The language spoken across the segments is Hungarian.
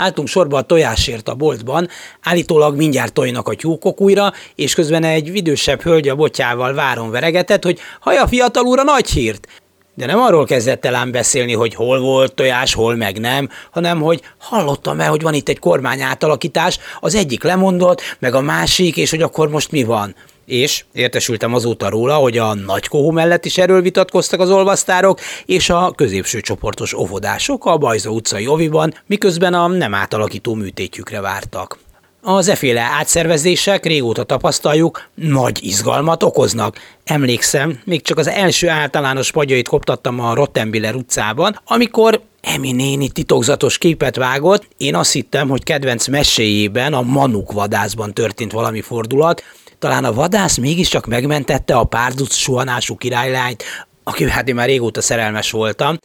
Álltunk sorba a tojásért a boltban, állítólag mindjárt tojnak a tyúkok újra, és közben egy vidősebb hölgy a botyával váron veregetett, hogy haja fiatal úr a nagy hírt. De nem arról kezdett el ám beszélni, hogy hol volt tojás, hol meg nem, hanem hogy hallottam-e, hogy van itt egy kormány átalakítás, az egyik lemondott, meg a másik, és hogy akkor most mi van és értesültem azóta róla, hogy a nagykohó mellett is erről vitatkoztak az olvasztárok, és a középső csoportos óvodások a Bajza utcai oviban, miközben a nem átalakító műtétjükre vártak. Az eféle átszervezések, régóta tapasztaljuk, nagy izgalmat okoznak. Emlékszem, még csak az első általános pagyait koptattam a Rottenbiller utcában, amikor Emi néni titokzatos képet vágott, én azt hittem, hogy kedvenc meséjében, a Manuk vadászban történt valami fordulat, talán a vadász mégiscsak megmentette a párduc suhanású királylányt, aki hát én már régóta szerelmes voltam.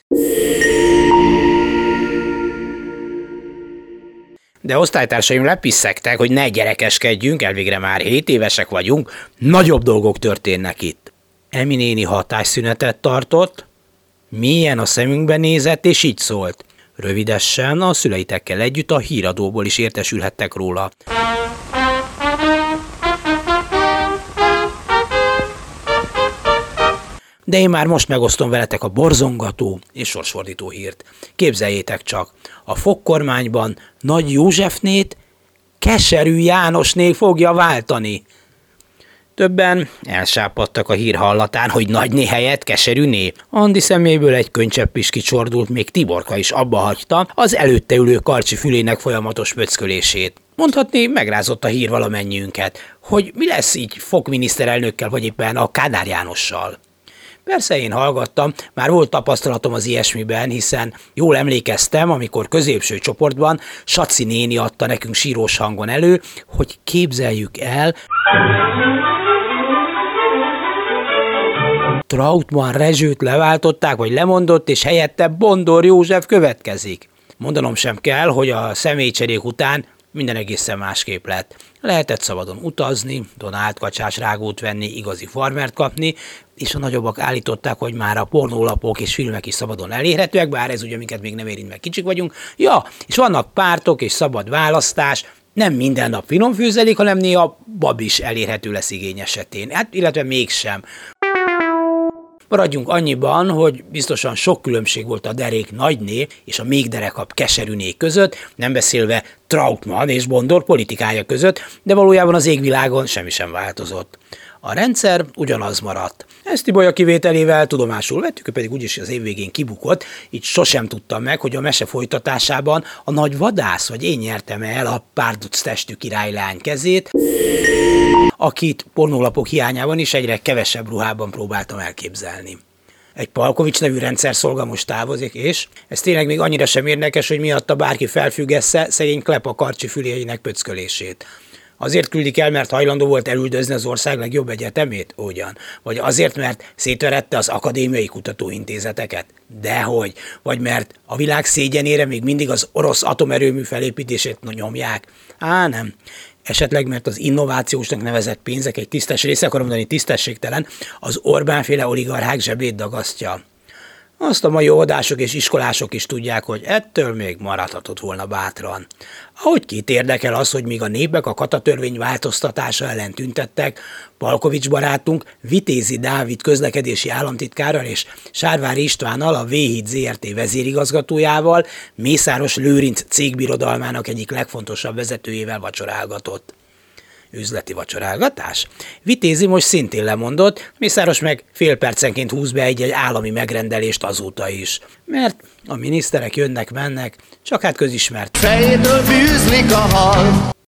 De osztálytársaim lepiszegtek, hogy ne gyerekeskedjünk, elvégre már 7 évesek vagyunk, nagyobb dolgok történnek itt. Emi néni hatásszünetet tartott, milyen a szemünkbe nézett, és így szólt. Rövidesen a szüleitekkel együtt a híradóból is értesülhettek róla. De én már most megosztom veletek a borzongató és sorsfordító hírt. Képzeljétek csak, a fokkormányban Nagy Józsefnét Keserű Jánosné fogja váltani. Többen elsápadtak a hír hallatán, hogy nagyné helyett keserűné. Andi szeméből egy könycsepp is kicsordult, még Tiborka is abba hagyta az előtte ülő karcsi fülének folyamatos pöckölését. Mondhatni, megrázott a hír valamennyiünket, hogy mi lesz így fokminiszterelnökkel, vagy éppen a Kádár Jánossal. Persze én hallgattam, már volt tapasztalatom az ilyesmiben, hiszen jól emlékeztem, amikor középső csoportban Saci néni adta nekünk sírós hangon elő, hogy képzeljük el, Trautmann Rezsőt leváltották, vagy lemondott, és helyette Bondor József következik. Mondanom sem kell, hogy a személycserék után minden egészen másképp lett. Lehetett szabadon utazni, Donát kacsás rágót venni, igazi farmert kapni, és a nagyobbak állították, hogy már a pornólapok és filmek is szabadon elérhetőek, bár ez ugye minket még nem érint meg, kicsik vagyunk. Ja, és vannak pártok és szabad választás, nem minden nap finom főzelik, hanem néha bab is elérhető lesz igény esetén. Hát, illetve mégsem. Maradjunk annyiban, hogy biztosan sok különbség volt a derék nagyné és a még derekabb keserűné között, nem beszélve Trautmann és Bondor politikája között, de valójában az égvilágon semmi sem változott. A rendszer ugyanaz maradt. Ezt Tibolya kivételével tudomásul vettük, ő pedig úgyis az év végén kibukott, így sosem tudtam meg, hogy a mese folytatásában a nagy vadász, vagy én nyertem el a párduc testű királylány kezét, akit pornólapok hiányában is egyre kevesebb ruhában próbáltam elképzelni. Egy Palkovics nevű rendszer szolga most távozik, és ez tényleg még annyira sem érdekes, hogy miatta bárki felfüggesse szegény Klep a karcsi füléjének pöckölését. Azért küldik el, mert hajlandó volt elüldözni az ország legjobb egyetemét? Ugyan. Vagy azért, mert szétverette az akadémiai kutatóintézeteket? Dehogy. Vagy mert a világ szégyenére még mindig az orosz atomerőmű felépítését nyomják? Á, nem. Esetleg, mert az innovációsnak nevezett pénzek egy tisztes része, akarom mondani tisztességtelen, az Orbán-féle oligarchák zsebét dagasztja. Azt a mai óvodások és iskolások is tudják, hogy ettől még maradhatott volna bátran. Ahogy kit érdekel az, hogy míg a népek a katatörvény változtatása ellen tüntettek, Palkovics barátunk Vitézi Dávid közlekedési államtitkárral és Sárvári Istvánnal, a Véhíd ZRT vezérigazgatójával, Mészáros Lőrinc cégbirodalmának egyik legfontosabb vezetőjével vacsorálgatott üzleti vacsorálgatás? Vitézi most szintén lemondott, Mészáros meg fél percenként húz be egy-egy állami megrendelést azóta is. Mert a miniszterek jönnek-mennek, csak hát közismert. Fejéből bűzlik a hal.